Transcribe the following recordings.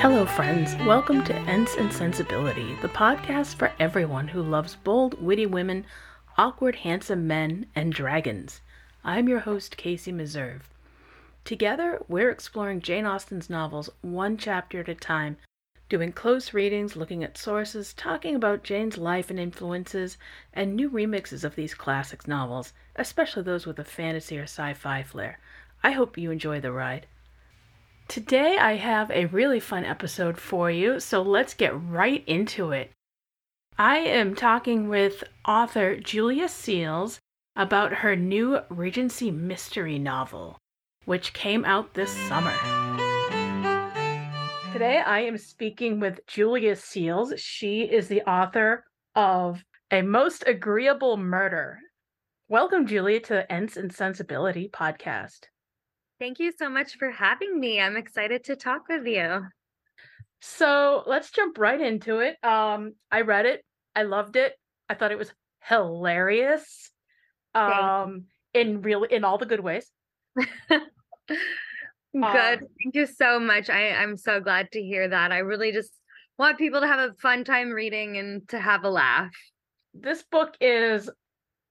Hello, friends. Welcome to Ents and Sensibility, the podcast for everyone who loves bold, witty women, awkward, handsome men, and dragons. I'm your host, Casey Meserve. Together, we're exploring Jane Austen's novels one chapter at a time, doing close readings, looking at sources, talking about Jane's life and influences, and new remixes of these classic novels, especially those with a fantasy or sci fi flair. I hope you enjoy the ride. Today, I have a really fun episode for you, so let's get right into it. I am talking with author Julia Seales about her new Regency mystery novel, which came out this summer. Today, I am speaking with Julia Seales. She is the author of A Most Agreeable Murder. Welcome, Julia, to the Ents and Sensibility podcast. Thank you so much for having me. I'm excited to talk with you. So let's jump right into it. Um, I read it. I loved it. I thought it was hilarious. Um, in real in all the good ways. good. Um, Thank you so much. I, I'm so glad to hear that. I really just want people to have a fun time reading and to have a laugh. This book is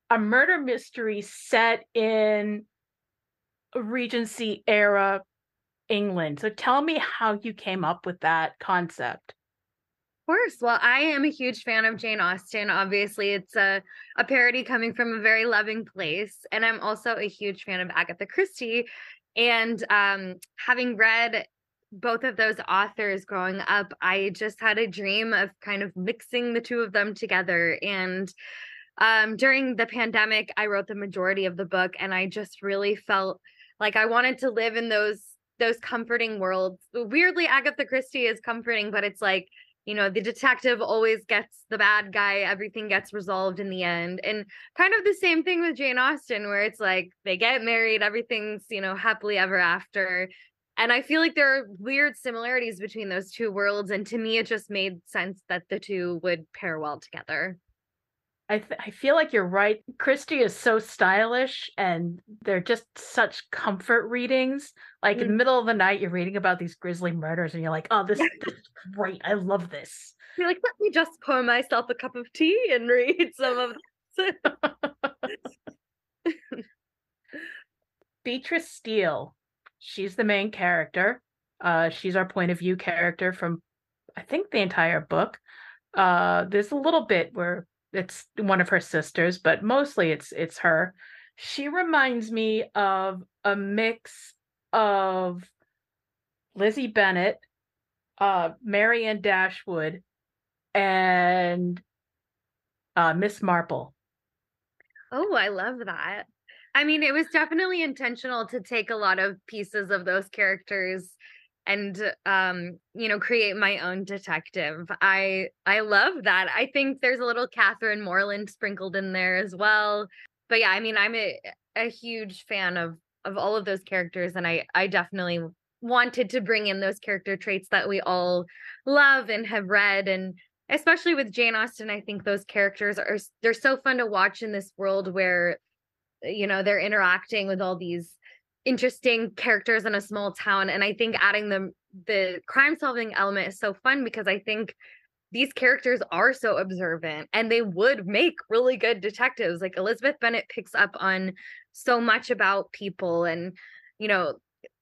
a murder mystery set in Regency era England. So tell me how you came up with that concept. Of course. Well, I am a huge fan of Jane Austen. Obviously, it's a, a parody coming from a very loving place. And I'm also a huge fan of Agatha Christie. And um, having read both of those authors growing up, I just had a dream of kind of mixing the two of them together. And um, during the pandemic, I wrote the majority of the book, and I just really felt like I wanted to live in those those comforting worlds. Weirdly, Agatha Christie is comforting, but it's like, you know, the detective always gets the bad guy, everything gets resolved in the end. And kind of the same thing with Jane Austen, where it's like they get married, everything's, you know, happily ever after. And I feel like there are weird similarities between those two worlds. And to me, it just made sense that the two would pair well together. I th- I feel like you're right. Christie is so stylish, and they're just such comfort readings. Like mm. in the mm. middle of the night, you're reading about these grisly murders, and you're like, "Oh, this, this is great! I love this." You're like, "Let me just pour myself a cup of tea and read some of this." Beatrice Steele, she's the main character. Uh, she's our point of view character from, I think, the entire book. Uh, there's a little bit where it's one of her sisters, but mostly it's it's her. She reminds me of a mix of Lizzie Bennet, uh, Marianne Dashwood, and uh, Miss Marple. Oh, I love that. I mean, it was definitely intentional to take a lot of pieces of those characters and um you know create my own detective. I i love that. I think there's a little catherine morland sprinkled in there as well. But yeah i mean i'm a, a huge fan of of all of those characters and i i definitely wanted to bring in those character traits that we all love and have read and especially with jane austen i think those characters are they're so fun to watch in this world where you know they're interacting with all these interesting characters in a small town and i think adding the the crime solving element is so fun because i think these characters are so observant and they would make really good detectives. Like elizabeth bennet picks up on so much about people and you know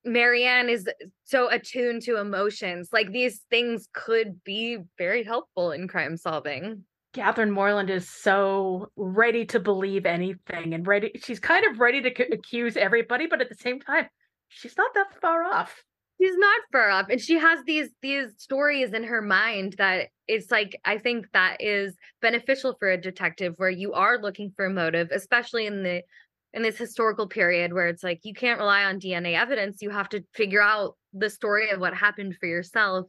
marianne is so attuned to emotions. Like these things could be very helpful in crime solving Catherine Morland is so ready to believe anything and ready. She's kind of ready to c- accuse everybody, but at the same time, she's not that far off. She's not far off, and she has these these stories in her mind that it's like I think that is beneficial for a detective, where you are looking for a motive, especially in the in this historical period where it's like you can't rely on DNA evidence. You have to figure out the story of what happened for yourself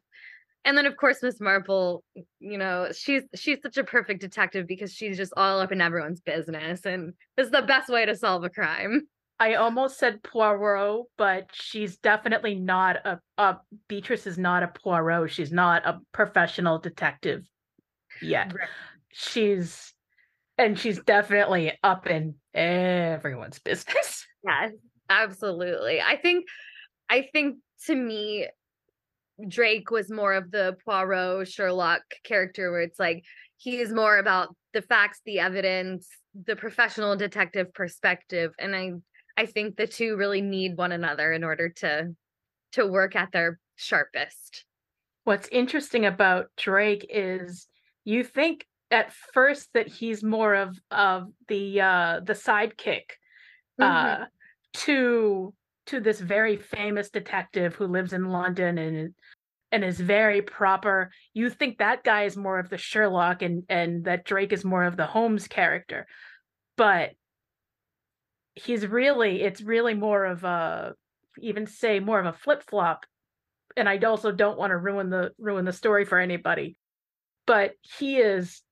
and then of course miss marple you know she's she's such a perfect detective because she's just all up in everyone's business and this is the best way to solve a crime. I almost said poirot but she's definitely not a, a beatrice is not a poirot. She's not a professional detective yet. Right. she's and she's definitely up in everyone's business. Yes absolutely. I think i think to me Drake was more of the Poirot Sherlock character where it's like he is more about the facts, the evidence, the professional detective perspective and I I think the two really need one another in order to to work at their sharpest. What's interesting about Drake is you think at first that he's more of of the uh the sidekick mm-hmm. uh to to this very famous detective who lives in London and and is very proper. You think that guy is more of the Sherlock and and that Drake is more of the Holmes character. But he's really it's really more of a even say more of a flip-flop and I also don't want to ruin the ruin the story for anybody. But he is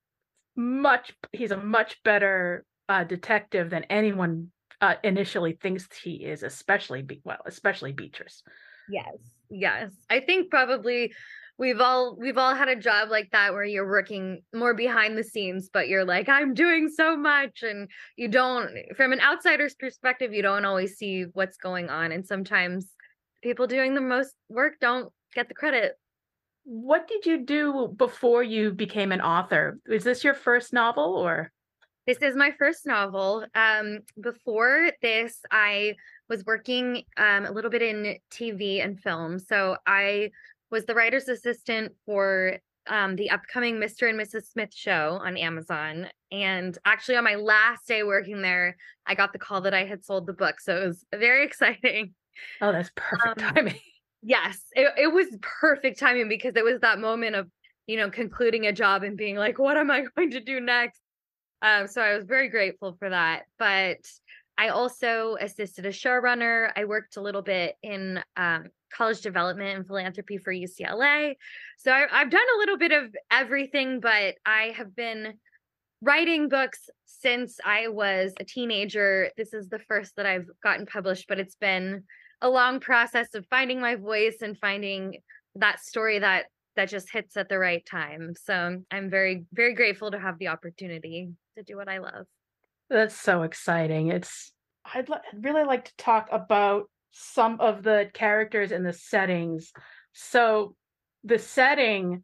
much he's a much better uh, detective than anyone uh, initially thinks he is, especially Be- well, especially Beatrice. Yes, yes. I think probably we've all we've all had a job like that where you're working more behind the scenes, but you're like, I'm doing so much, and you don't. From an outsider's perspective, you don't always see what's going on, and sometimes people doing the most work don't get the credit. What did you do before you became an author? Is this your first novel or? This is my first novel. Um, before this, I was working um, a little bit in TV and film. So I was the writer's assistant for um, the upcoming Mr. and Mrs. Smith show on Amazon. And actually, on my last day working there, I got the call that I had sold the book. So it was very exciting. Oh, that's perfect um, timing. Yes, it, it was perfect timing because it was that moment of, you know, concluding a job and being like, what am I going to do next? Um, so I was very grateful for that. But I also assisted a showrunner. I worked a little bit in um, college development and philanthropy for UCLA. So I, I've done a little bit of everything, but I have been writing books since I was a teenager. This is the first that I've gotten published, but it's been a long process of finding my voice and finding that story that that just hits at the right time. So I'm very very grateful to have the opportunity to do what I love. That's so exciting. It's I'd, l- I'd really like to talk about some of the characters and the settings. So the setting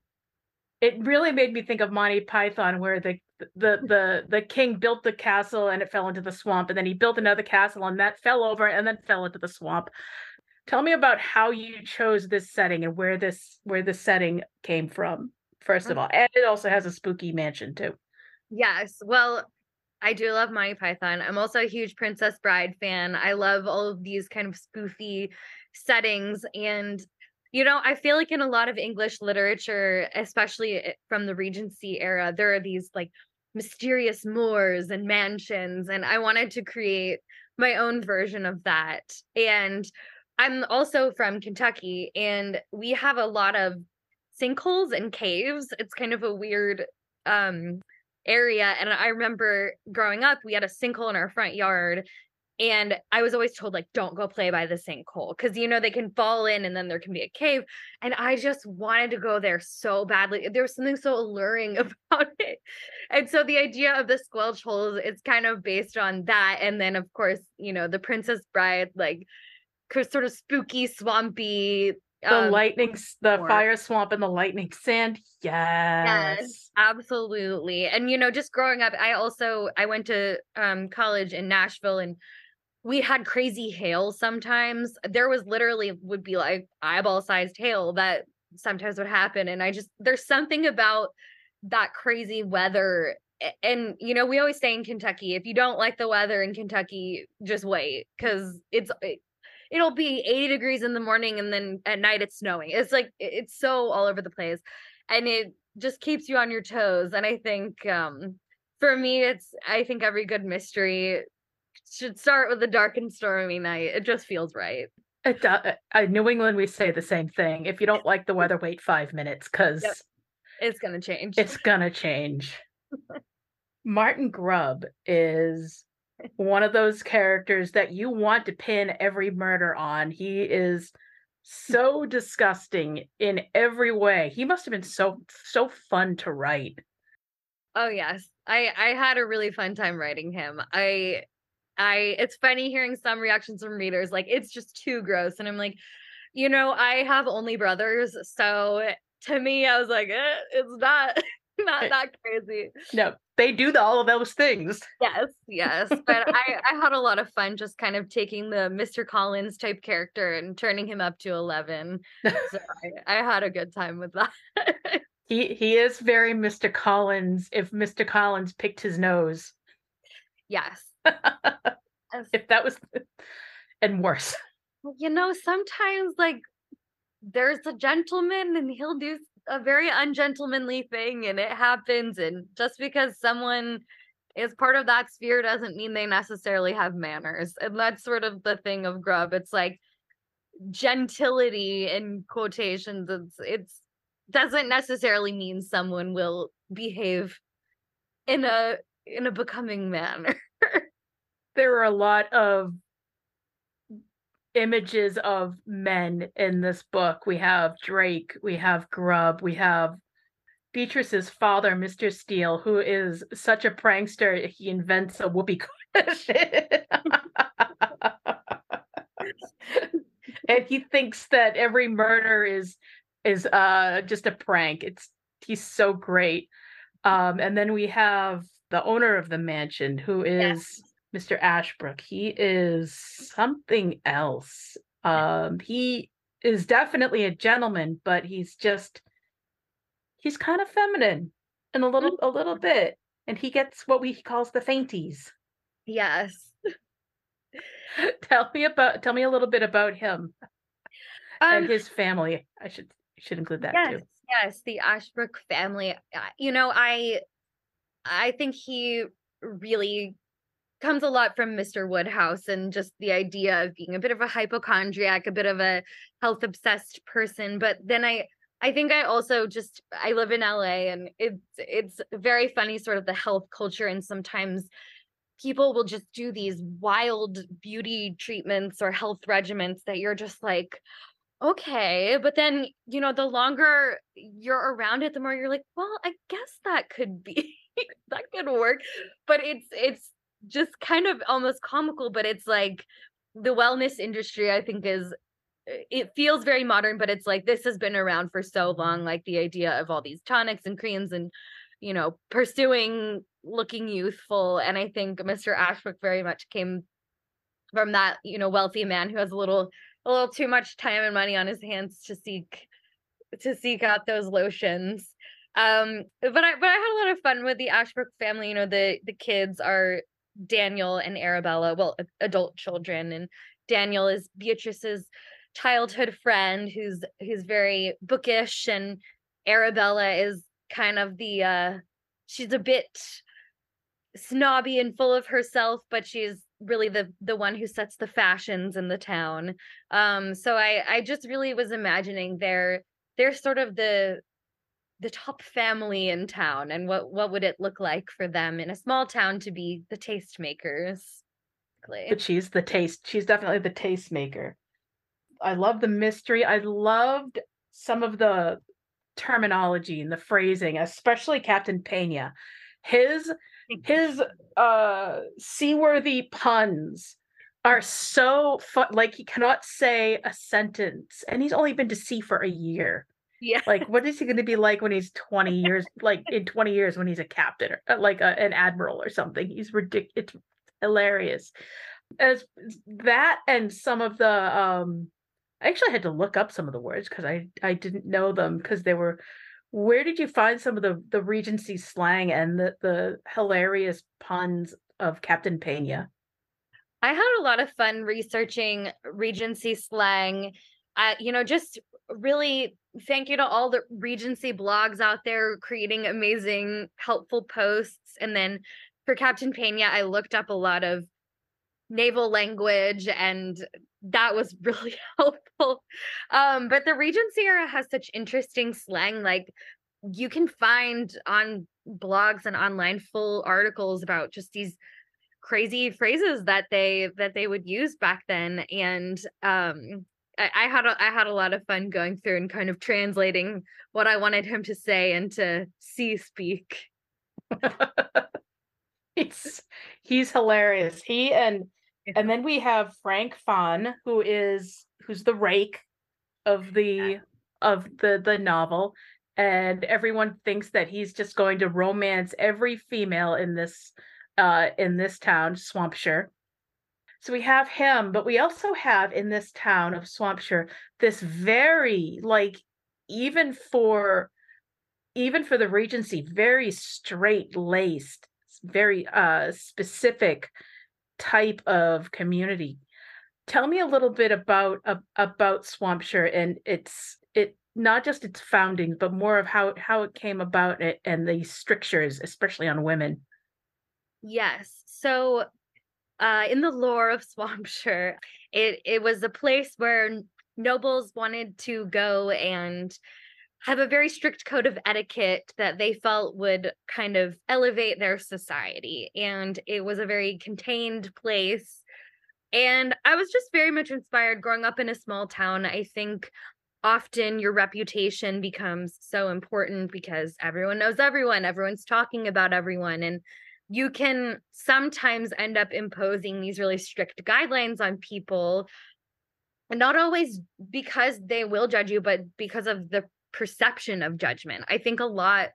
it really made me think of Monty Python where the the the the king built the castle and it fell into the swamp and then he built another castle and that fell over and then fell into the swamp. Tell me about how you chose this setting and where this where the setting came from first of all. Mm-hmm. And it also has a spooky mansion too. Yes. Well, I do love Monty Python. I'm also a huge Princess Bride fan. I love all of these kind of spoofy settings. And, you know, I feel like in a lot of English literature, especially eh, from the Regency era, there are these like mysterious moors and mansions. And I wanted to create my own version of that. And I'm also from Kentucky, and we have a lot of sinkholes and caves. It's kind of a weird um area. And I remember growing up, we had a sinkhole in our front yard. And I was always told, like, don't go play by the sinkhole because, you know, they can fall in and then there can be a cave. And I just wanted to go there so badly. There was something so alluring about it. And so the idea of the squelch holes is kind of based on that. And then, of course, you know, the Princess Bride, like, sort of spooky, swampy the um, lightning the more. fire swamp and the lightning sand yes. yes absolutely and you know just growing up i also i went to um college in nashville and we had crazy hail sometimes there was literally would be like eyeball sized hail that sometimes would happen and i just there's something about that crazy weather and you know we always say in kentucky if you don't like the weather in kentucky just wait because it's it'll be 80 degrees in the morning and then at night it's snowing. It's like it's so all over the place. And it just keeps you on your toes. And I think um for me it's I think every good mystery should start with a dark and stormy night. It just feels right. It, uh, uh, New England, we say the same thing. If you don't like the weather, wait five minutes because yep. it's gonna change. It's gonna change. Martin Grubb is one of those characters that you want to pin every murder on. He is so disgusting in every way. He must have been so so fun to write. Oh yes. I I had a really fun time writing him. I I it's funny hearing some reactions from readers like it's just too gross and I'm like You know, I have only brothers, so to me, I was like, eh, it's not not eh, that crazy. No, they do the, all of those things. Yes, yes. But I, I had a lot of fun just kind of taking the Mr. Collins type character and turning him up to 11. So I, I had a good time with that. he he is very Mr. Collins if Mr. Collins picked his nose. Yes. if that was and worse. You know, sometimes like there's a gentleman and he'll do a very ungentlemanly thing and it happens and just because someone is part of that sphere doesn't mean they necessarily have manners and that's sort of the thing of Grubb it's like gentility in quotations it's it's doesn't necessarily mean someone will behave in a in a becoming manner. There are a lot of images of men in this book. We have Drake, we have Grubb, we have Beatrice's father, Mr. Steele, who is such a prankster, he invents a whoopee cushion. and he thinks that every murder is is uh just a prank. It's he's so great. Um and then we have the owner of the mansion who is Mr. Ashbrook. He is something else. Um, he is definitely a gentleman, but he's just he's kind of feminine and a little a little bit, and he gets what we calls the fainties. Yes. tell me about tell me a little bit about him um, and his family. I should should include that yes, too. Yes, the Ashbrook family. You know, I I think he really comes a lot from Mr. Woodhouse and just the idea of being a bit of a hypochondriac, a bit of a health obsessed person. But then I I think I also just I live in LA and it's it's very funny sort of the health culture and sometimes people will just do these wild beauty treatments or health regimens that you're just like okay but then you know the longer you're around it the more you're like well i guess that could be that could work but it's it's just kind of almost comical, but it's like the wellness industry, I think, is eh, it feels very modern, but it's like this has been around for so long, like the idea of all these tonics and creams and you know, pursuing looking youthful. And I think Mr. Ashbrook very much came from that, you know, wealthy man who has a little a little too much time and money on his hands to seek to seek out those lotions um but i but i had a lot of fun with the ashbrook family you know the the kids are Daniel and Arabella, well, adult children, and Daniel is Beatrice's childhood friend who's who's very bookish, and Arabella is kind of the uh she's a bit snobby and full of herself, but she's really the the one who sets the fashions in the town. Um so I I just really was imagining they're they're sort of the the top family in town and what what would it look like for them in a small town to be the tastemakers but she's the taste she's definitely the tastemaker. I love the mystery. I loved some of the terminology and the phrasing especially captain pena. His his uh seaworthy puns are so fun like he cannot say a sentence and he's only been to sea for a year yeah. Like, what is he going to be like when he's 20 years, like in 20 years when he's a captain or uh, like a, an admiral or something? He's ridiculous. It's hilarious. As that and some of the, um, I actually had to look up some of the words because I, I didn't know them because they were, where did you find some of the, the Regency slang and the, the hilarious puns of Captain Pena? I had a lot of fun researching Regency slang. Uh, you know, just really thank you to all the Regency blogs out there creating amazing, helpful posts. And then for Captain Pena, I looked up a lot of naval language and that was really helpful. Um, but the Regency era has such interesting slang. Like you can find on blogs and online full articles about just these crazy phrases that they that they would use back then and um I, I had a, I had a lot of fun going through and kind of translating what I wanted him to say into sea speak. he's he's hilarious. He and and then we have Frank Fawn, who is who's the rake, of the yeah. of the the novel and everyone thinks that he's just going to romance every female in this uh in this town swampshire so we have him but we also have in this town of swampshire this very like even for even for the regency very straight laced very uh specific type of community. Tell me a little bit about uh, about swampshire and its it not just its founding but more of how how it came about it and the strictures especially on women. Yes. So uh in the lore of swampshire it it was a place where nobles wanted to go and have a very strict code of etiquette that they felt would kind of elevate their society. And it was a very contained place. And I was just very much inspired growing up in a small town. I think often your reputation becomes so important because everyone knows everyone, everyone's talking about everyone. And you can sometimes end up imposing these really strict guidelines on people and not always because they will judge you but because of the perception of judgment. I think a lot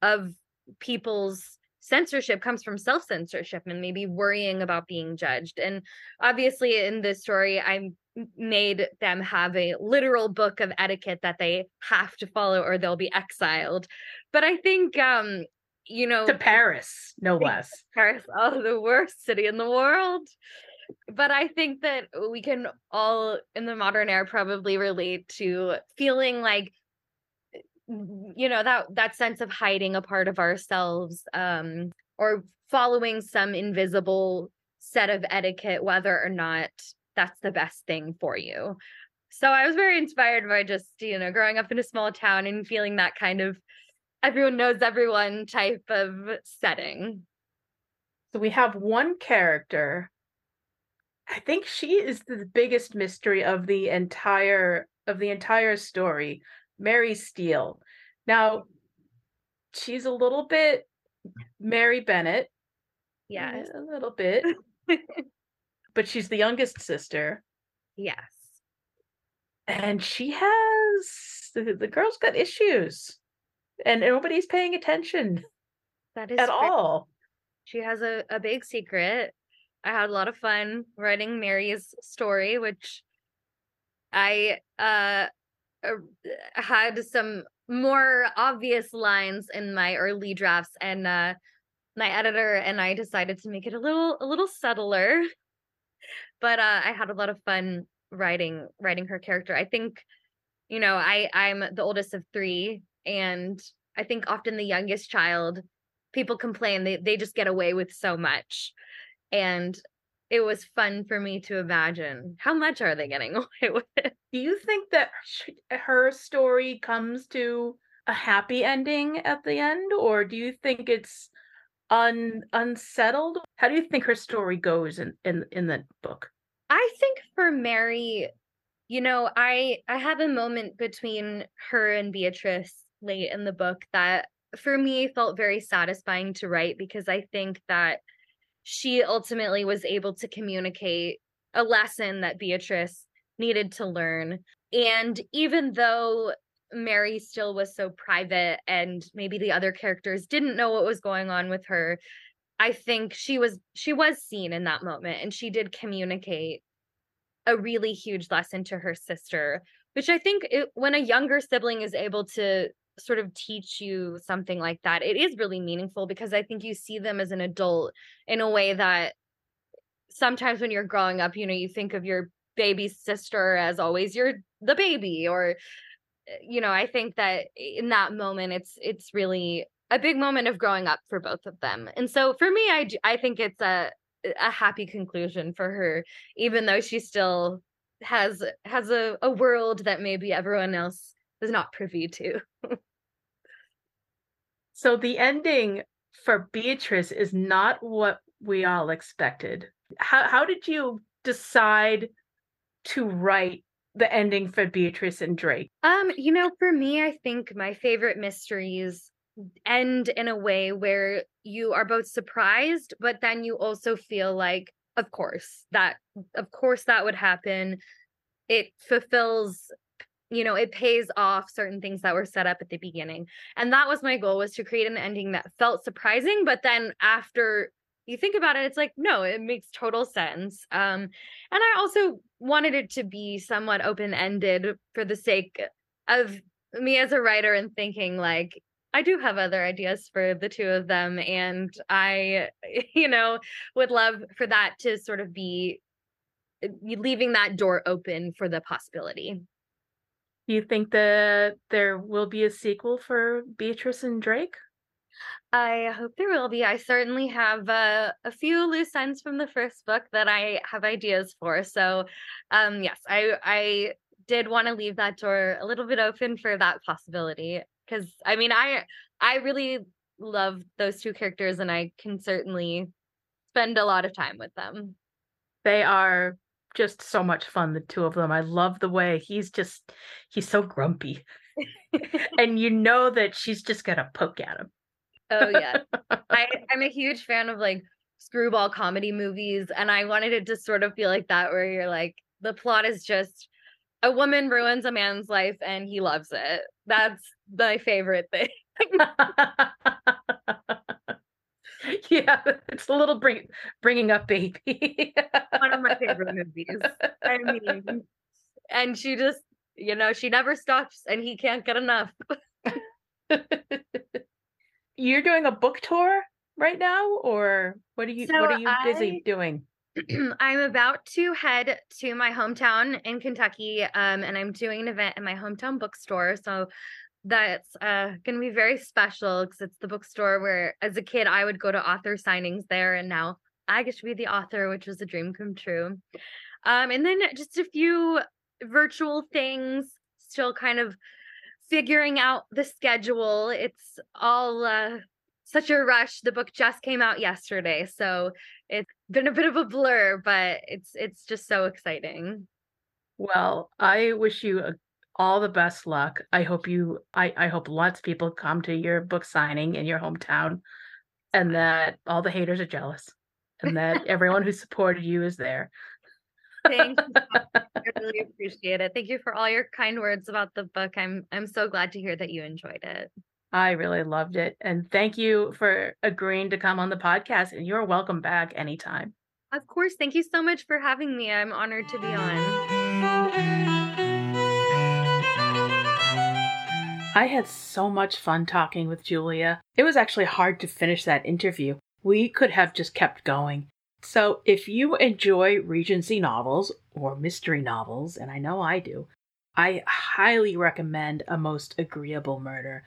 of people's censorship comes from self censorship and maybe worrying about being judged. And obviously, in this story, I made them have a literal book of etiquette that they have to follow or they'll be exiled. But I think, um, you know, to Paris, no less. Paris, oh, the worst city in the world. But I think that we can all in the modern era probably relate to feeling like you know that that sense of hiding a part of ourselves um or following some invisible set of etiquette whether or not that's the best thing for you so i was very inspired by just you know growing up in a small town and feeling that kind of everyone knows everyone type of setting so we have one character i think she is the biggest mystery of the entire of the entire story Mary Steele. Now, she's a little bit Mary Bennet. Yeah. A little bit. but she's the youngest sister. Yes. And she has the, the girl's got issues. And nobody's paying attention. That is at all. She has a, a big secret. I had a lot of fun writing Mary's story, which I uh uh, had some more obvious lines in my early drafts and uh my editor and I decided to make it a little a little subtler. But uh I had a lot of fun writing writing her character. I think you know, I I'm the oldest of 3 and I think often the youngest child people complain they they just get away with so much. And it was fun for me to imagine how much are they getting away with. Do you think that her story comes to a happy ending at the end, or do you think it's un unsettled? How do you think her story goes in in in the book? I think for Mary, you know, I I have a moment between her and Beatrice late in the book that for me felt very satisfying to write because I think that she ultimately was able to communicate a lesson that Beatrice needed to learn. And even though Mary still was so private and maybe the other characters didn't know what was going on with her, I think she was she was seen in that moment and she did communicate a really huge lesson to her sister, which I think it, when a younger sibling is able to sort of teach you something like that, it is really meaningful because I think you see them as an adult in a way that sometimes when you're growing up, you know, you think of your baby sister as always you're the baby or eh, you know, I think that in that moment it's it's really a big moment of growing up for both of them. And so for me I I think it's a a happy conclusion for her even though she still has has a, a world that maybe everyone else is not privy to. So the ending for Beatrice is not what we all expected. How how did you decide to write the ending for Beatrice and Drake? Um, you know, for me, I think my favorite mysteries end in a way where you are both surprised, but then you also feel like, of course, that of course that would happen. It fulfills you know it pays off certain things that were set up at the beginning and that was my goal was to create an ending that felt surprising but then after you think about it it's like no it makes total sense um and i also wanted it to be somewhat open ended for the sake of me as a writer and thinking like I do have other ideas for the two of them and I you know would love for that to sort of be eh, leaving that door open for the possibility. Do you think that there will be a sequel for Beatrice and Drake? I hope there will be. I certainly have uh, a few loose ends from the first book that I have ideas for. So, um, yes, I I did want to leave that door a little bit open for that possibility because I mean, I I really love those two characters, and I can certainly spend a lot of time with them. They are just so much fun, the two of them. I love the way he's just he's so grumpy. and you know that she's just gonna poke at him. Oh yeah. I, I'm a huge fan of like screwball comedy movies, and I wanted it to sort of feel like that, where you're like, the plot is just a woman ruins a man's life and he loves it. That's my favorite thing. yeah, it's a little bring, bringing up baby. One of my favorite movies. I mean, and she just, you know, she never stops and he can't get enough you're doing a book tour right now or what are you so what are you busy I, doing i'm about to head to my hometown in kentucky um, and i'm doing an event in my hometown bookstore so that's uh, going to be very special because it's the bookstore where as a kid i would go to author signings there and now i get to be the author which was a dream come true um, and then just a few virtual things still kind of figuring out the schedule. It's all uh, such a rush. The book just came out yesterday, so it's been a bit of a blur, but it's it's just so exciting. Well, I wish you a, all the best luck. I hope you I I hope lots of people come to your book signing in your hometown and that all the haters are jealous and that everyone who supported you is there. Thank you. I really appreciate it. Thank you for all your kind words about the book. I'm I'm so glad to hear that you enjoyed it. I really loved it. And thank you for agreeing to come on the podcast. And you're welcome back anytime. Of course. Thank you so much for having me. I'm honored to be on. I had so much fun talking with Julia. It was actually hard to finish that interview. We could have just kept going. So, if you enjoy Regency novels or mystery novels, and I know I do, I highly recommend A Most Agreeable Murder.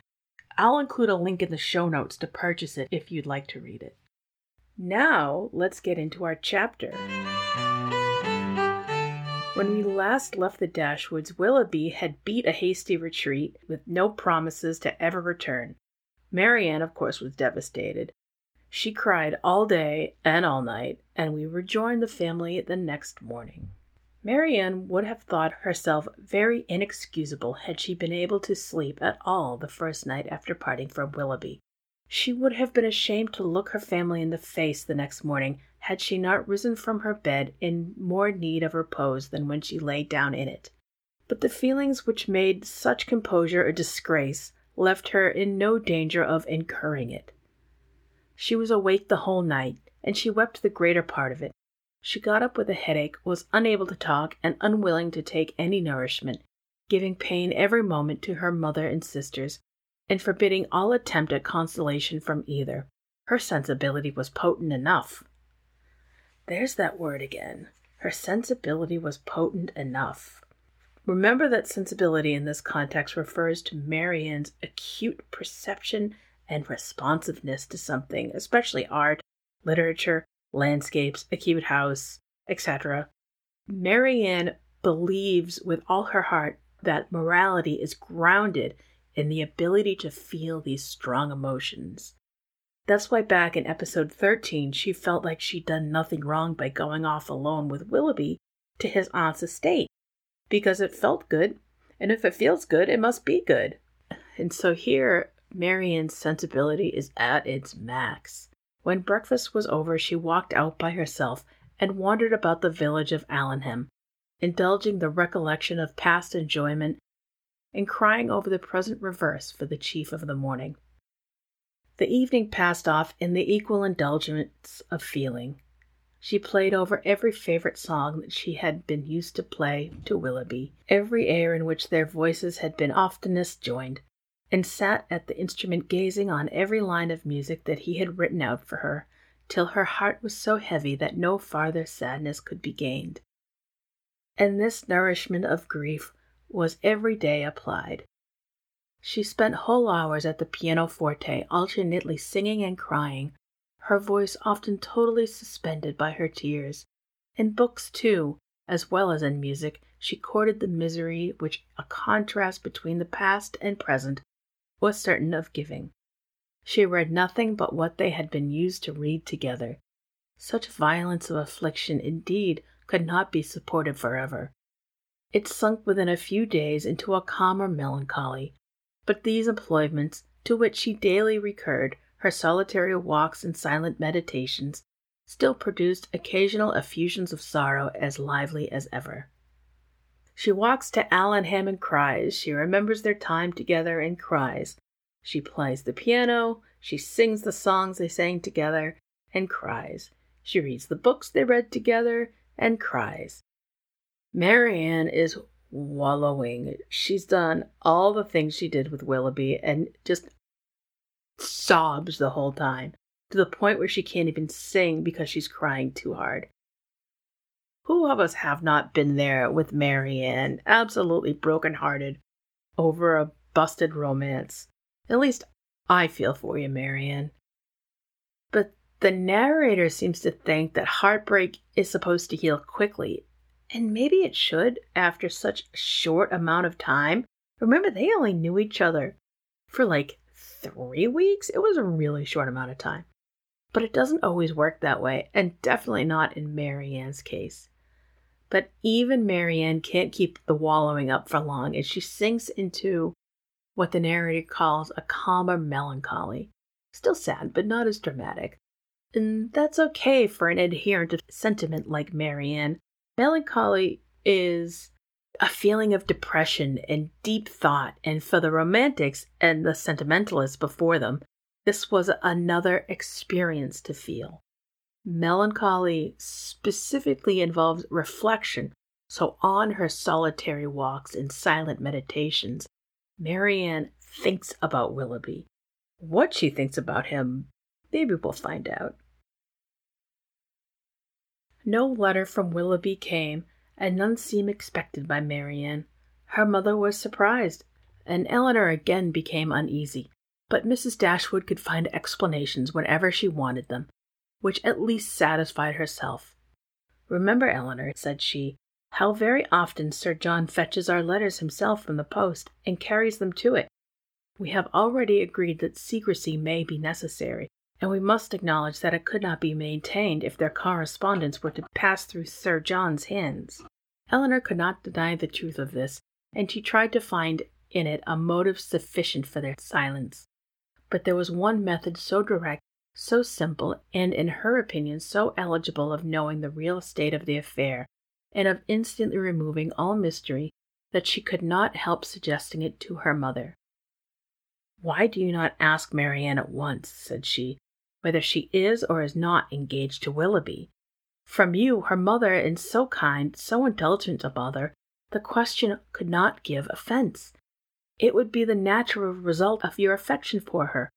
I'll include a link in the show notes to purchase it if you'd like to read it. Now, let's get into our chapter. When we last left the Dashwoods, Willoughby had beat a hasty retreat with no promises to ever return. Marianne, of course, was devastated. She cried all day and all night, and we rejoined the family the next morning. Marianne would have thought herself very inexcusable had she been able to sleep at all the first night after parting from Willoughby. She would have been ashamed to look her family in the face the next morning had she not risen from her bed in more need of repose than when she lay down in it. But the feelings which made such composure a disgrace left her in no danger of incurring it. She was awake the whole night, and she wept the greater part of it. She got up with a headache, was unable to talk, and unwilling to take any nourishment, giving pain every moment to her mother and sisters, and forbidding all attempt at consolation from either. Her sensibility was potent enough. There's that word again. Her sensibility was potent enough. Remember that sensibility in this context refers to Marianne's acute perception and responsiveness to something, especially art, literature, landscapes, acute house, etc. Marianne believes with all her heart that morality is grounded in the ability to feel these strong emotions. That's why back in episode 13, she felt like she'd done nothing wrong by going off alone with Willoughby to his aunt's estate, because it felt good, and if it feels good, it must be good. And so here, Marianne's sensibility is at its max. When breakfast was over, she walked out by herself and wandered about the village of Allenham, indulging the recollection of past enjoyment and crying over the present reverse for the chief of the morning. The evening passed off in the equal indulgence of feeling. She played over every favorite song that she had been used to play to Willoughby, every air in which their voices had been oftenest joined, and sat at the instrument gazing on every line of music that he had written out for her, till her heart was so heavy that no farther sadness could be gained. And this nourishment of grief was every day applied. She spent whole hours at the pianoforte, alternately singing and crying, her voice often totally suspended by her tears. In books, too, as well as in music, she courted the misery which a contrast between the past and present was certain of giving. She read nothing but what they had been used to read together. Such violence of affliction, indeed, could not be supported forever. It sunk within a few days into a calmer melancholy, but these employments, to which she daily recurred, her solitary walks and silent meditations, still produced occasional effusions of sorrow as lively as ever. She walks to Allenham and cries. She remembers their time together and cries. She plays the piano. She sings the songs they sang together and cries. She reads the books they read together and cries. Marianne is wallowing. She's done all the things she did with Willoughby and just sobs the whole time to the point where she can't even sing because she's crying too hard. Who of us have not been there with Marianne, absolutely broken-hearted over a busted romance? At least I feel for you, Marianne. But the narrator seems to think that heartbreak is supposed to heal quickly and maybe it should after such a short amount of time. Remember, they only knew each other for like three weeks. It was a really short amount of time. But it doesn't always work that way, and definitely not in Marianne's case. But even Marianne can't keep the wallowing up for long, and she sinks into what the narrator calls a calmer melancholy. Still sad, but not as dramatic. And that's okay for an adherent of sentiment like Marianne, Melancholy is a feeling of depression and deep thought, and for the romantics and the sentimentalists before them, this was another experience to feel. Melancholy specifically involves reflection, so on her solitary walks and silent meditations, Marianne thinks about Willoughby. What she thinks about him, maybe we'll find out. No letter from Willoughby came, and none seemed expected by Marianne. Her mother was surprised, and Elinor again became uneasy, but Mrs. Dashwood could find explanations whenever she wanted them, which at least satisfied herself. Remember, Elinor, said she, how very often Sir John fetches our letters himself from the post and carries them to it. We have already agreed that secrecy may be necessary, and we must acknowledge that it could not be maintained if their correspondence were to pass through Sir John's hands. Elinor could not deny the truth of this, and she tried to find in it a motive sufficient for their silence. But there was one method so direct, so simple, and in her opinion so eligible of knowing the real state of the affair, and of instantly removing all mystery, that she could not help suggesting it to her mother. Why do you not ask Marianne at once? said she whether she is or is not engaged to Willoughby. From you, her mother, and so kind, so indulgent a mother, the question could not give offence. It would be the natural result of your affection for her.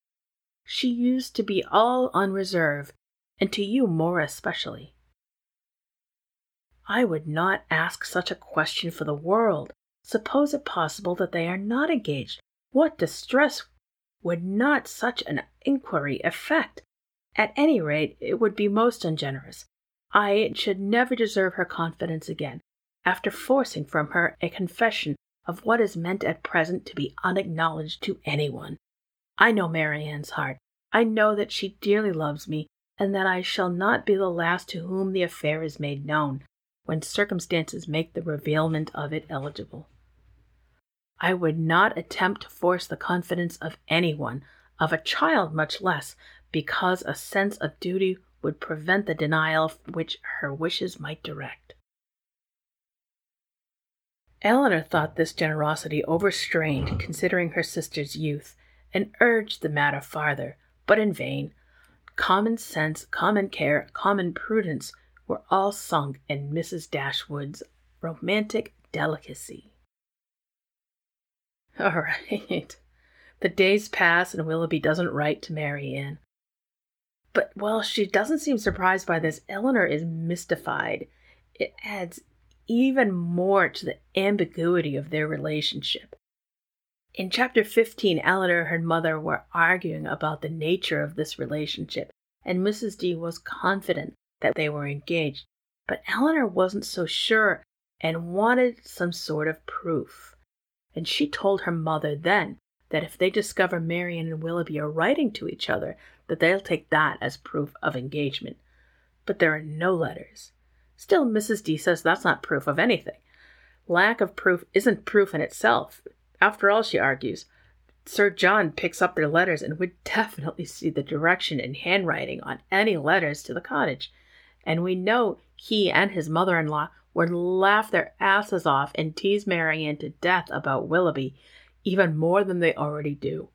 She used to be all unreserve, and to you more especially. I would not ask such a question for the world. Suppose it possible that they are not engaged. What distress would not such an inquiry effect? At any rate, it would be most ungenerous. I should never deserve her confidence again, after forcing from her a confession of what is meant at present to be unacknowledged to anyone. I know Marianne's heart. I know that she dearly loves me, and that I shall not be the last to whom the affair is made known, when circumstances make the revealment of it eligible. I would not attempt to force the confidence of anyone, of a child much less, because a sense of duty would prevent the denial which her wishes might direct. Elinor thought this generosity overstrained, considering her sister's youth, and urged the matter farther, but in vain. Common sense, common care, common prudence were all sunk in Mrs. Dashwood's romantic delicacy. All right. The days pass and Willoughby doesn't write to Marianne. But while she doesn't seem surprised by this, Elinor is mystified. It adds even more to the ambiguity of their relationship. In chapter 15, Elinor and her mother were arguing about the nature of this relationship, and Mrs. D was confident that they were engaged. But Elinor wasn't so sure and wanted some sort of proof. And she told her mother then that if they discover Marianne and Willoughby are writing to each other, that they'll take that as proof of engagement. But there are no letters. Still, Mrs. D says that's not proof of anything. Lack of proof isn't proof in itself. After all, she argues, Sir John picks up their letters and would definitely see the direction and handwriting on any letters to the cottage. And we know he and his mother in law would laugh their asses off and tease Marianne to death about Willoughby, even more than they already do.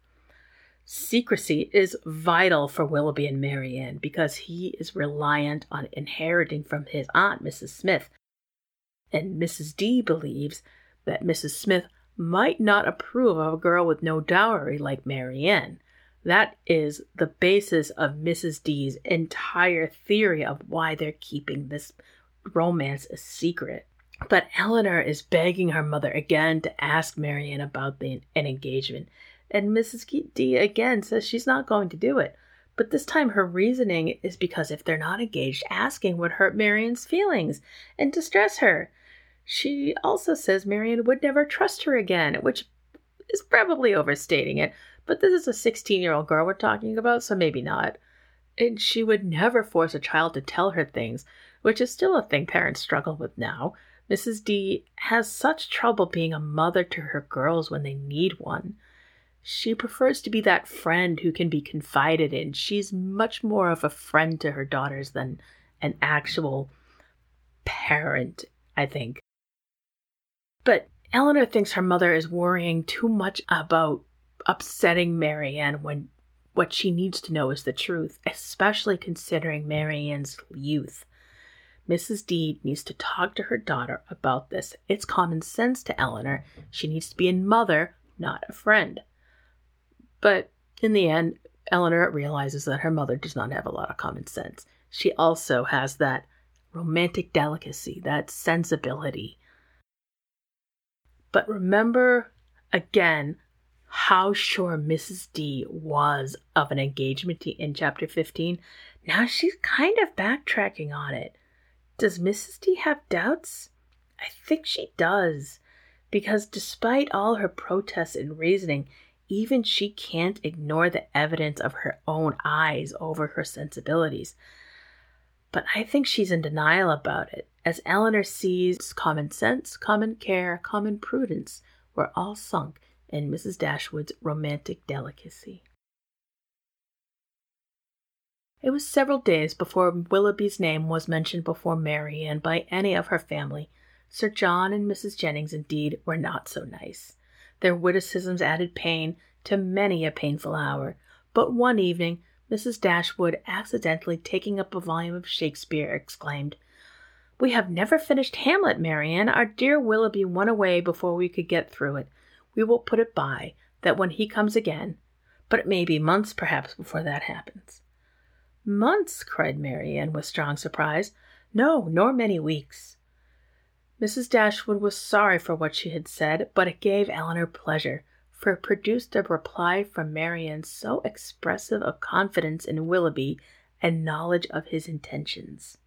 Secrecy is vital for Willoughby and Marianne because he is reliant on inheriting from his aunt, Mrs. Smith. And Mrs. D believes that Mrs. Smith might not approve of a girl with no dowry like Marianne. That is the basis of Mrs. D's entire theory of why they're keeping this romance a secret. But Elinor is begging her mother again to ask Marianne about the, an engagement and Mrs. D again says she's not going to do it. But this time her reasoning is because if they're not engaged, asking would hurt Marianne's feelings and distress her. She also says Marianne would never trust her again, which is probably overstating it, but this is a 16 year old girl we're talking about, so maybe not. And she would never force a child to tell her things, which is still a thing parents struggle with now. Mrs. D has such trouble being a mother to her girls when they need one. She prefers to be that friend who can be confided in. She's much more of a friend to her daughters than an actual parent, I think. But Elinor thinks her mother is worrying too much about upsetting Marianne when what she needs to know is the truth, especially considering Marianne's youth. Mrs. D needs to talk to her daughter about this. It's common sense to Elinor. She needs to be a mother, not a friend. But in the end, Elinor realizes that her mother does not have a lot of common sense. She also has that romantic delicacy, that sensibility. But remember again how sure Mrs. D was of an engagement in chapter 15. Now she's kind of backtracking on it. Does Mrs. D have doubts? I think she does, because despite all her protests and reasoning, even she can't ignore the evidence of her own eyes over her sensibilities. But I think she's in denial about it, as Elinor sees common sense, common care, common prudence were all sunk in Mrs. Dashwood's romantic delicacy. It was several days before Willoughby's name was mentioned before Marianne by any of her family. Sir John and Mrs. Jennings, indeed, were not so nice. Their witticisms added pain to many a painful hour. But one evening, Mrs. Dashwood, accidentally taking up a volume of Shakespeare, exclaimed, We have never finished Hamlet, Marianne. Our dear Willoughby went away before we could get through it. We will put it by, that when he comes again, but it may be months perhaps before that happens. Months, cried Marianne with strong surprise. No, nor many weeks. Mrs. Dashwood was sorry for what she had said, but it gave Elinor pleasure, for it produced a reply from Marianne so expressive of confidence in Willoughby and knowledge of his intentions.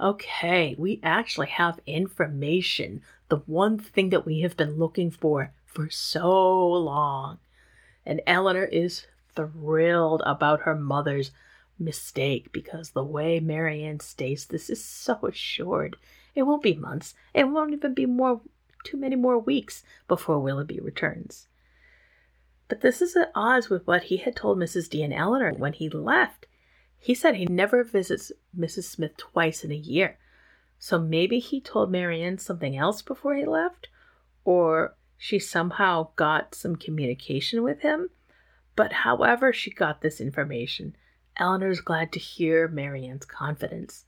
Okay, we actually have information, the one thing that we have been looking for for so long. And Elinor is thrilled about her mother's mistake because the way Marianne states this is so assured it won't be months. It won't even be more too many more weeks before Willoughby returns. But this is at odds with what he had told Mrs. D and Elinor when he left. He said he never visits Mrs. Smith twice in a year. So maybe he told Marianne something else before he left, or she somehow got some communication with him. But however she got this information, Elinor is glad to hear Marianne's confidence.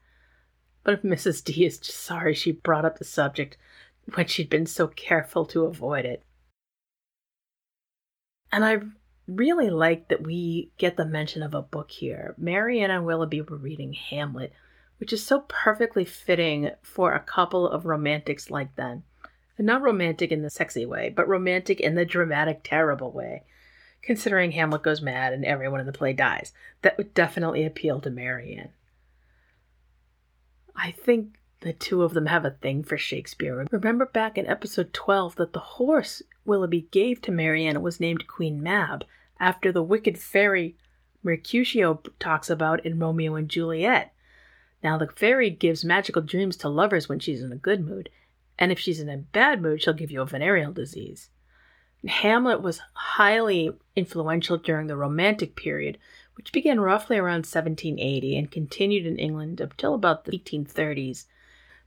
But if Mrs. D is sorry she brought up the subject when she'd been so careful to avoid it. And I really like that we get the mention of a book here. Marianne and Willoughby were reading Hamlet, which is so perfectly fitting for a couple of romantics like them. And not romantic in the sexy way, but romantic in the dramatic, terrible way. Considering Hamlet goes mad and everyone in the play dies, that would definitely appeal to Marianne. I think the two of them have a thing for Shakespeare. Remember back in episode 12 that the horse Willoughby gave to Marianne was named Queen Mab, after the wicked fairy Mercutio talks about in Romeo and Juliet. Now, the fairy gives magical dreams to lovers when she's in a good mood, and if she's in a bad mood, she'll give you a venereal disease. Hamlet was highly influential during the Romantic period, which began roughly around 1780 and continued in England until about the 1830s.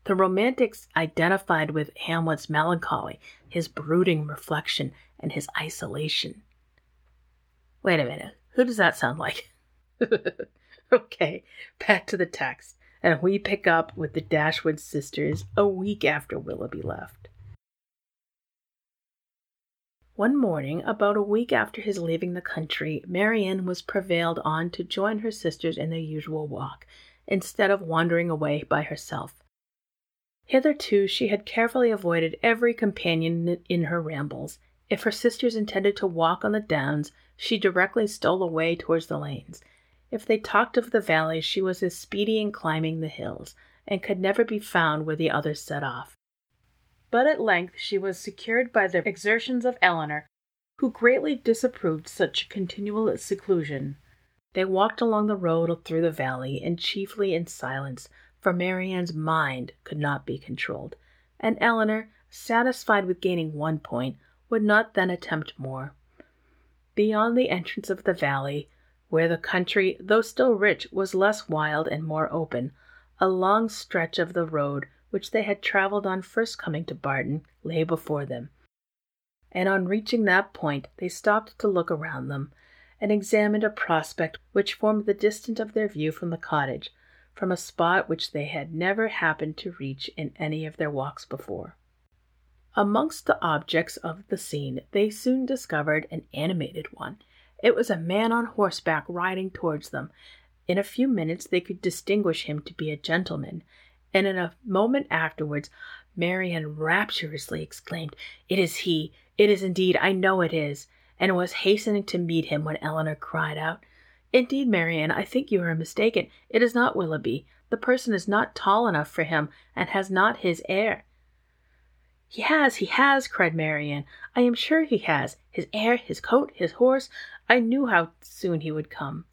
The Romantics identified with Hamlet's melancholy, his brooding reflection, and his isolation. Wait a minute, who does that sound like? okay, back to the text and we pick up with the Dashwood sisters a week after Willoughby left. One morning, about a week after his leaving the country, Marianne was prevailed on to join her sisters in their usual walk, instead of wandering away by herself. Hitherto she had carefully avoided every companion in her rambles. If her sisters intended to walk on the downs, she directly stole away towards the lanes, if they talked of the valleys, she was as speedy in climbing the hills, and could never be found where the others set off. But at length she was secured by the exertions of Elinor, who greatly disapproved such continual seclusion. They walked along the road through the valley, and chiefly in silence, for Marianne's mind could not be controlled, and Elinor, satisfied with gaining one point, would not then attempt more. Beyond the entrance of the valley, where the country, though still rich, was less wild and more open. A long stretch of the road which they had travelled on first coming to Barton lay before them, and on reaching that point they stopped to look around them, and examined a prospect which formed the distance of their view from the cottage, from a spot which they had never happened to reach in any of their walks before. Amongst the objects of the scene they soon discovered an animated one it was a man on horseback riding towards them. In a few minutes they could distinguish him to be a gentleman, and in a moment afterwards Marianne rapturously exclaimed, It is he! It is indeed! I know it is! and was hastening to meet him when Elinor cried out, Indeed, Marianne, I think you are mistaken. It is not Willoughby. The person is not tall enough for him, and has not his air. He has, he has, cried Marianne. I am sure he has. His air, his coat, his horse. I knew how soon he would come.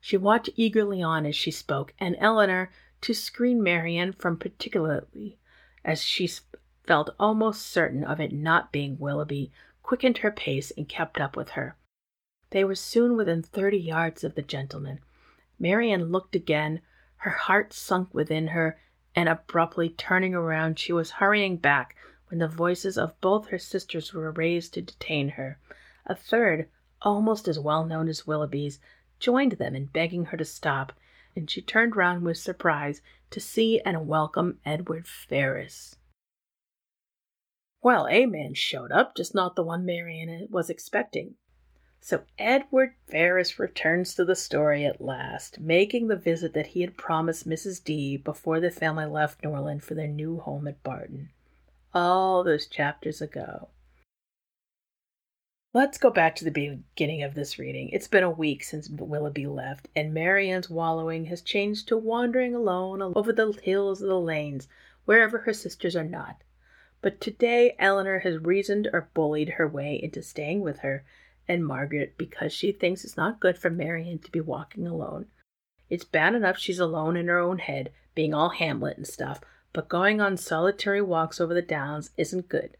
She watched eagerly on as she spoke, and Elinor, to screen Marianne from particularly, as she felt almost certain of it not being Willoughby, quickened her pace and kept up with her. They were soon within thirty yards of the gentleman. Marianne looked again, her heart sunk within her, and abruptly turning around, she was hurrying back when the voices of both her sisters were raised to detain her. A third, almost as well known as Willoughby's, joined them in begging her to stop, and she turned round with surprise to see and welcome Edward Ferrars. Well, a man showed up, just not the one Marianne was expecting. So Edward Ferrars returns to the story at last, making the visit that he had promised Mrs. D before the family left Norland for their new home at Barton. All those chapters ago. Let's go back to the beginning of this reading. It's been a week since Willoughby left, and Marianne's wallowing has changed to wandering alone over the hills of the lanes, wherever her sisters are not. But today Elinor has reasoned or bullied her way into staying with her and Margaret because she thinks it's not good for Marianne to be walking alone. It's bad enough she's alone in her own head, being all Hamlet and stuff, but going on solitary walks over the downs isn't good,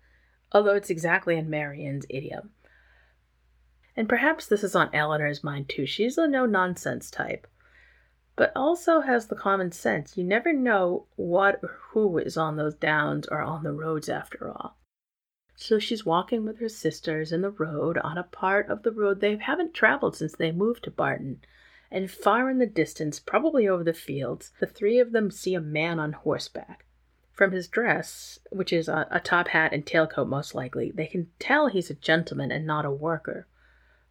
although it's exactly in Marianne's idiom. And perhaps this is on Elinor's mind too. She's a no nonsense type. but also has the common sense. You never know what or who is on those downs or on the roads after all. So she's walking with her sisters in the road on a part of the road they haven't traveled since they moved to Barton. And far in the distance, probably over the fields, the three of them see a man on horseback. From his dress, which is a, a top hat and tailcoat most likely, they can tell he's a gentleman and not a worker.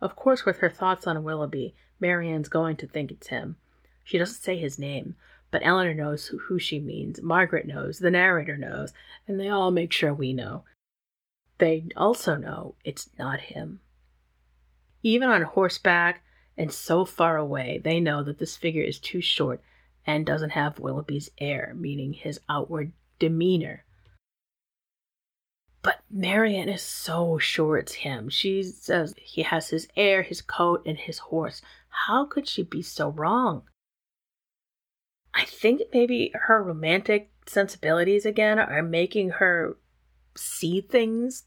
Of course, with her thoughts on Willoughby, Marianne's going to think it's him. She doesn't say his name, but Elinor knows who she means, Margaret knows, the narrator knows, and they all make sure we know. They also know it's not him. Even on horseback and so far away, they know that this figure is too short and doesn't have Willoughby's air, meaning his outward demeanor. But Marianne is so sure it's him. She says he has his air, his coat, and his horse. How could she be so wrong? I think maybe her romantic sensibilities again are making her see things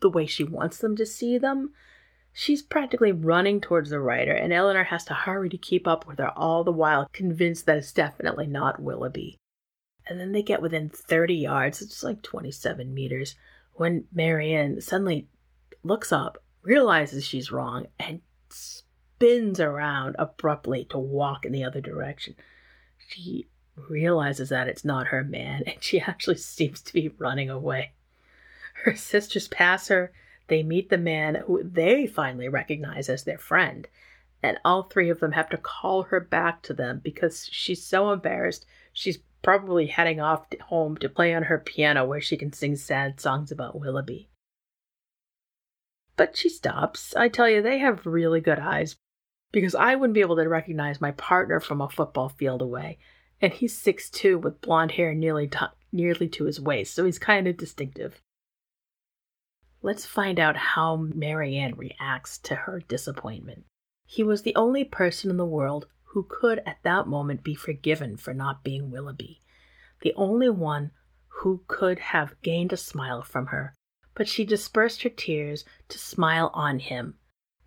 the way she wants them to see them. She's practically running towards the writer, and Elinor has to hurry to keep up with her, all the while convinced that it's definitely not Willoughby. And then they get within 30 yards, it's like 27 meters, when Marianne suddenly looks up, realizes she's wrong, and spins around abruptly to walk in the other direction she realizes that it's not her man and she actually seems to be running away. Her sisters pass her, they meet the man who they finally recognize as their friend, and all three of them have to call her back to them because she's so embarrassed. She's probably heading off home to play on her piano where she can sing sad songs about Willoughby. But she stops. I tell you, they have really good eyes because I wouldn't be able to recognize my partner from a football field away. And he's six two with blonde hair nearly to, nearly to his waist, so he's kind of distinctive. Let's find out how Marianne reacts to her disappointment. He was the only person in the world who could at that moment be forgiven for not being Willoughby, the only one who could have gained a smile from her, but she dispersed her tears to smile on him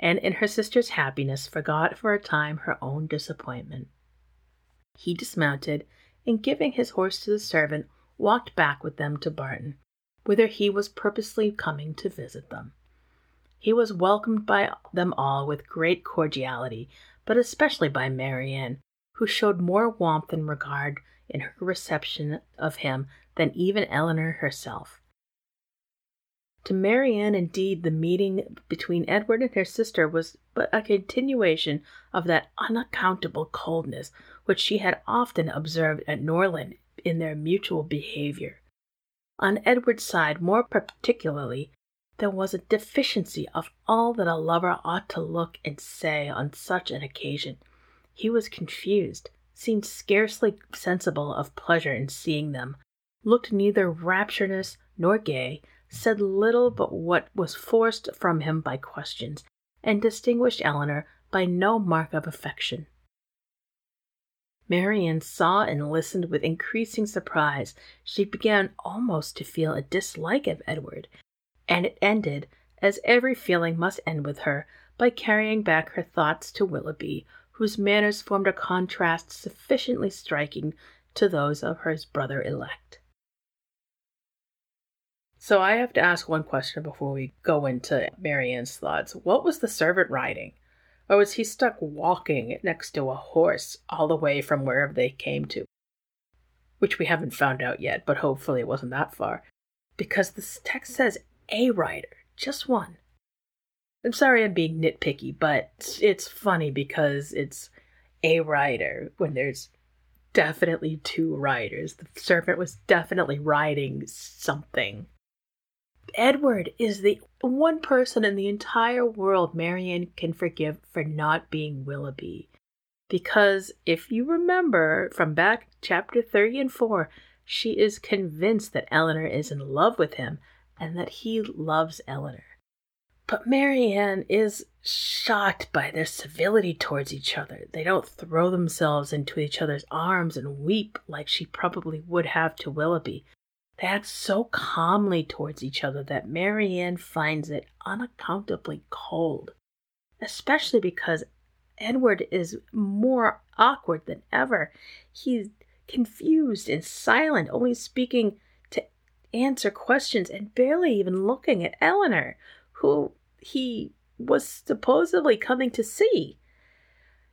and in her sister's happiness forgot for a time her own disappointment. He dismounted, and giving his horse to the servant, walked back with them to Barton, whither he was purposely coming to visit them. He was welcomed by them all with great cordiality, but especially by Marianne, who showed more warmth and regard in her reception of him than even Elinor herself. To Marianne, indeed, the meeting between Edward and her sister was but a continuation of that unaccountable coldness which she had often observed at Norland in their mutual behavior. On Edward's side, more particularly, there was a deficiency of all that a lover ought to look and say on such an occasion. He was confused, seemed scarcely sensible of pleasure in seeing them, looked neither rapturous nor gay, said little but what was forced from him by questions, and distinguished Elinor by no mark of affection. Marianne saw and listened with increasing surprise. She began almost to feel a dislike of Edward, and it ended, as every feeling must end with her, by carrying back her thoughts to Willoughby, whose manners formed a contrast sufficiently striking to those of her brother elect. So I have to ask one question before we go into Marianne's thoughts. What was the servant riding? Or was he stuck walking next to a horse all the way from wherever they came to? Which we haven't found out yet, but hopefully it wasn't that far. Because this text says a rider, just one. I'm sorry I'm being nitpicky, but it's funny because it's a rider when there's definitely two riders. The servant was definitely riding something. Edward is the one person in the entire world Marianne can forgive for not being Willoughby. Because if you remember from back chapter 30 and 4, she is convinced that Elinor is in love with him and that he loves Elinor. But Marianne is shocked by their civility towards each other. They don't throw themselves into each other's arms and weep like she probably would have to Willoughby. They act so calmly towards each other that Marianne finds it unaccountably cold, especially because Edward is more awkward than ever. He's confused and silent, only speaking answer questions and barely even looking at Elinor, who he was supposedly coming to see.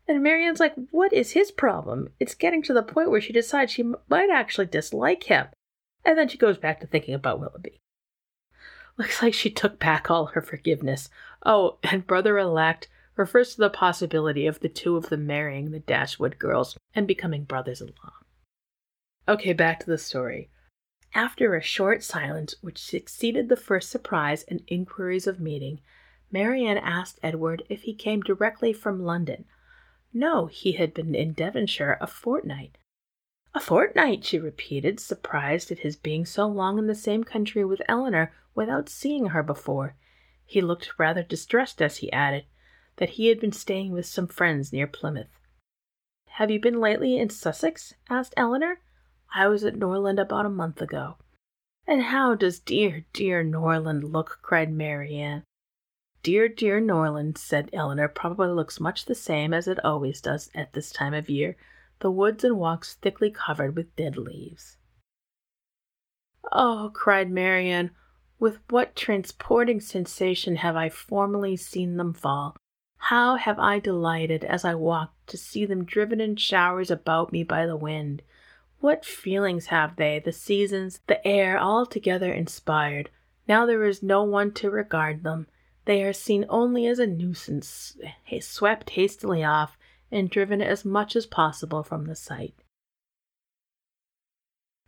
And Marianne's like, what is his problem? It's getting to the point where she decides she might actually dislike him. And then she goes back to thinking about Willoughby. Looks like she took back all her forgiveness. Oh, and brother elect refers to the possibility of the two of them marrying the Dashwood girls and becoming brothers in law. Okay, back to the story. After a short silence, which succeeded the first surprise and inquiries of meeting, Marianne asked Edward if he came directly from London. No, he had been in Devonshire a fortnight. A fortnight, she repeated, surprised at his being so long in the same country with Elinor without seeing her before. He looked rather distressed as he added that he had been staying with some friends near Plymouth. Have you been lately in Sussex? asked Elinor. I was at Norland about a month ago. And how does dear, dear Norland look? cried Marianne. Dear, dear Norland, said Elinor, probably looks much the same as it always does at this time of year, the woods and walks thickly covered with dead leaves. Oh, cried Marianne, with what transporting sensation have I formerly seen them fall! How have I delighted, as I walked, to see them driven in showers about me by the wind! What feelings have they, the seasons, the air, all together inspired! Now there is no one to regard them. They are seen only as a nuisance, swept hastily off, and driven as much as possible from the sight.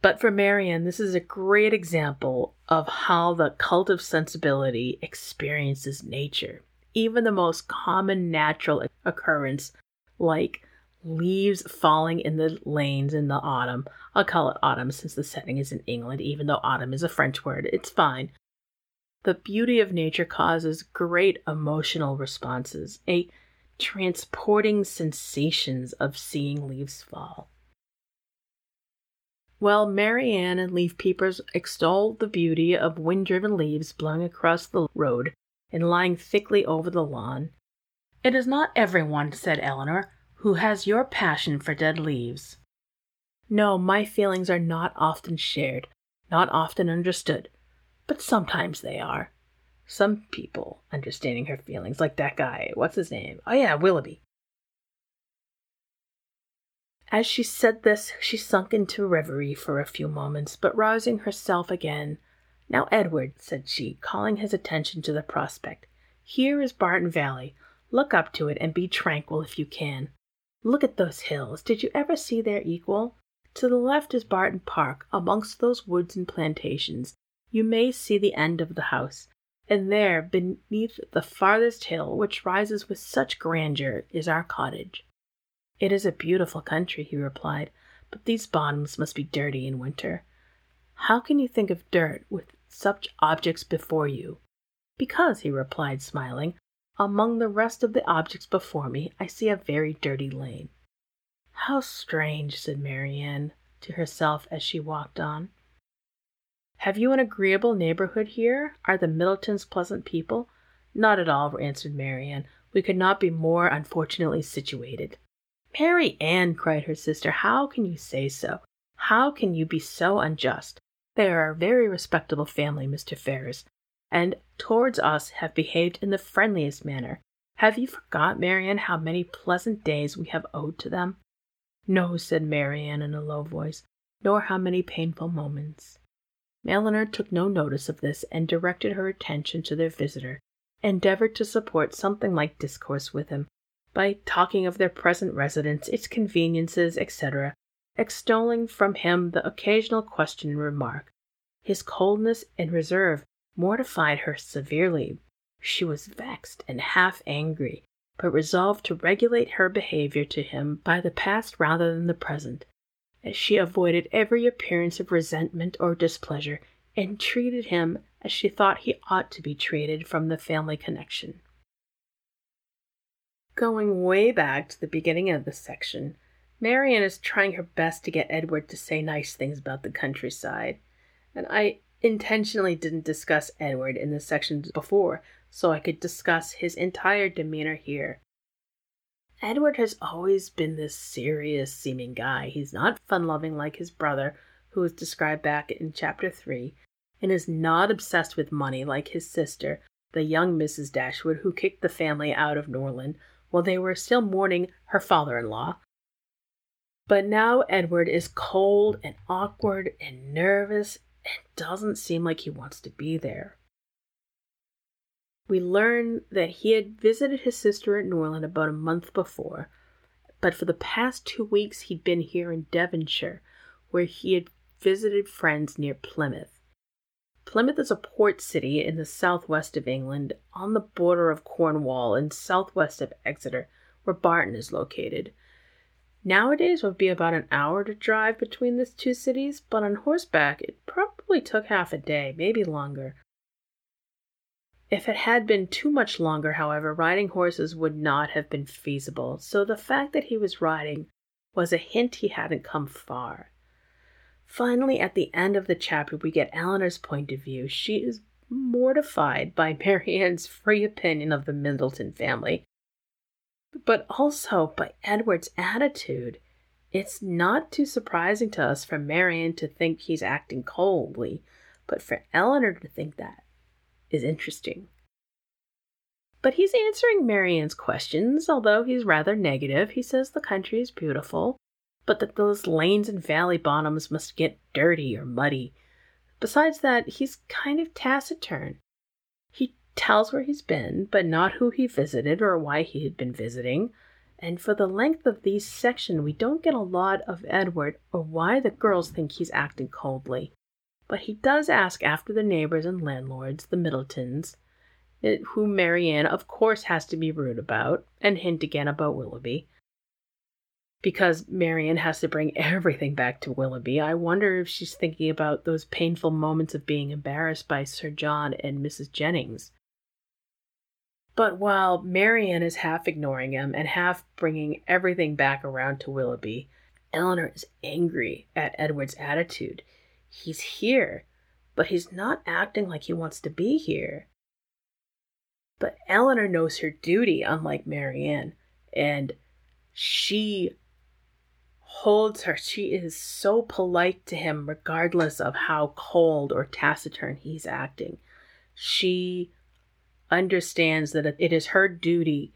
But for Marianne, this is a great example of how the cult of sensibility experiences nature. Even the most common natural occurrence, like leaves falling in the lanes in the autumn. I'll call it autumn since the setting is in England, even though autumn is a French word. It's fine. The beauty of nature causes great emotional responses, a transporting sensations of seeing leaves fall. While Marianne and leaf peepers extol the beauty of wind driven leaves blowing across the road and lying thickly over the lawn, it is not everyone, said Elinor, who has your passion for dead leaves. No, my feelings are not often shared, not often understood, but sometimes they are. Some people understanding her feelings, like that guy. What's his name? Oh, yeah, Willoughby. As she said this, she sunk into reverie for a few moments, but rousing herself again, Now, Edward, said she, calling his attention to the prospect, here is Barton Valley. Look up to it and be tranquil if you can. Look at those hills. Did you ever see their equal? To the left is Barton Park, amongst those woods and plantations. You may see the end of the house, and there, beneath the farthest hill, which rises with such grandeur, is our cottage. It is a beautiful country, he replied, but these bottoms must be dirty in winter. How can you think of dirt with such objects before you? Because, he replied, smiling, among the rest of the objects before me, I see a very dirty lane. How strange, said Marianne to herself as she walked on. Have you an agreeable neighborhood here? Are the Middletons pleasant people? Not at all, answered Marianne. We could not be more unfortunately situated. Marianne, cried her sister, how can you say so? How can you be so unjust? They are a very respectable family, Mr. Ferrars, and towards us have behaved in the friendliest manner. Have you forgot, Marianne, how many pleasant days we have owed to them? No, said Marianne in a low voice, nor how many painful moments. Elinor took no notice of this, and directed her attention to their visitor, endeavored to support something like discourse with him, by talking of their present residence, its conveniences, etc., extolling from him the occasional question and remark. His coldness and reserve mortified her severely. She was vexed and half angry, but resolved to regulate her behavior to him by the past rather than the present, as she avoided every appearance of resentment or displeasure, and treated him as she thought he ought to be treated from the family connection. Going way back to the beginning of this section, Marianne is trying her best to get Edward to say nice things about the countryside, and I intentionally didn't discuss Edward in the sections before so I could discuss his entire demeanor here. Edward has always been this serious seeming guy. He's not fun loving like his brother, who was described back in chapter 3, and is not obsessed with money like his sister, the young Mrs. Dashwood, who kicked the family out of Norland while they were still mourning her father in law. But now Edward is cold and awkward and nervous and doesn't seem like he wants to be there. We learn that he had visited his sister at Norland about a month before, but for the past two weeks he'd been here in Devonshire, where he had visited friends near Plymouth. Plymouth is a port city in the southwest of England, on the border of Cornwall and southwest of Exeter, where Barton is located. Nowadays it would be about an hour to drive between the two cities, but on horseback it probably took half a day, maybe longer. If it had been too much longer, however, riding horses would not have been feasible, so the fact that he was riding was a hint he hadn't come far. Finally, at the end of the chapter, we get Elinor's point of view. She is mortified by Marianne's free opinion of the Middleton family, but also by Edward's attitude. It's not too surprising to us for Marianne to think he's acting coldly, but for Elinor to think that is interesting. But he's answering Marianne's questions, although he's rather negative. He says the country is beautiful, but that those lanes and valley bottoms must get dirty or muddy. Besides that, he's kind of taciturn. He tells where he's been, but not who he visited or why he had been visiting. And for the length of these sections, we don't get a lot of Edward or why the girls think he's acting coldly but he does ask after the neighbors and landlords, the Middletons, eh, who Marianne, of course, has to be rude about, and hint again about Willoughby. Because Marianne has to bring everything back to Willoughby, I wonder if she's thinking about those painful moments of being embarrassed by Sir John and Mrs. Jennings. But while Marianne is half ignoring him and half bringing everything back around to Willoughby, Elinor is angry at Edward's attitude. He's here, but he's not acting like he wants to be here. But Elinor knows her duty, unlike Marianne, and she holds her. She is so polite to him, regardless of how cold or taciturn he's acting. She understands that it is her duty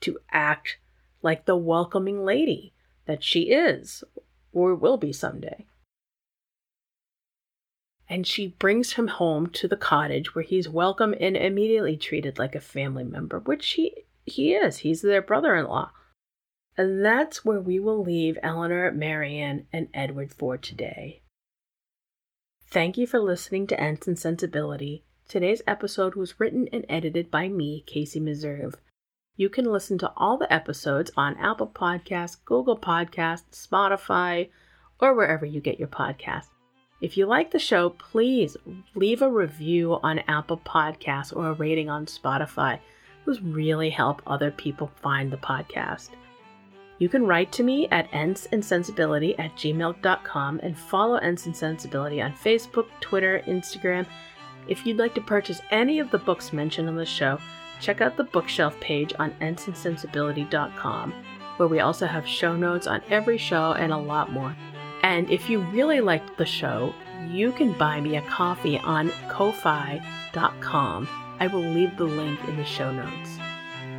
to act like the welcoming lady that she is or will be someday and she brings him home to the cottage where he's welcome and immediately treated like a family member, which he he is. He's their brother-in-law. And that's where we will leave Elinor, Marianne, and Edward for today. Thank you for listening to Ents and Sensibility. Today's episode was written and edited by me, Casey Meserve. You can listen to all the episodes on Apple Podcasts, Google Podcasts, Spotify, or wherever you get your podcasts. If you like the show, please leave a review on Apple Podcasts or a rating on Spotify. Those really help other people find the podcast. You can write to me at ensinsensibility at gmail.com and follow Sensibility on Facebook, Twitter, Instagram. If you'd like to purchase any of the books mentioned on the show, check out the bookshelf page on ensinsensibility.com, where we also have show notes on every show and a lot more. And if you really liked the show, you can buy me a coffee on ko-fi.com. I will leave the link in the show notes.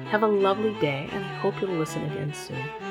Have a lovely day, and I hope you'll listen again soon.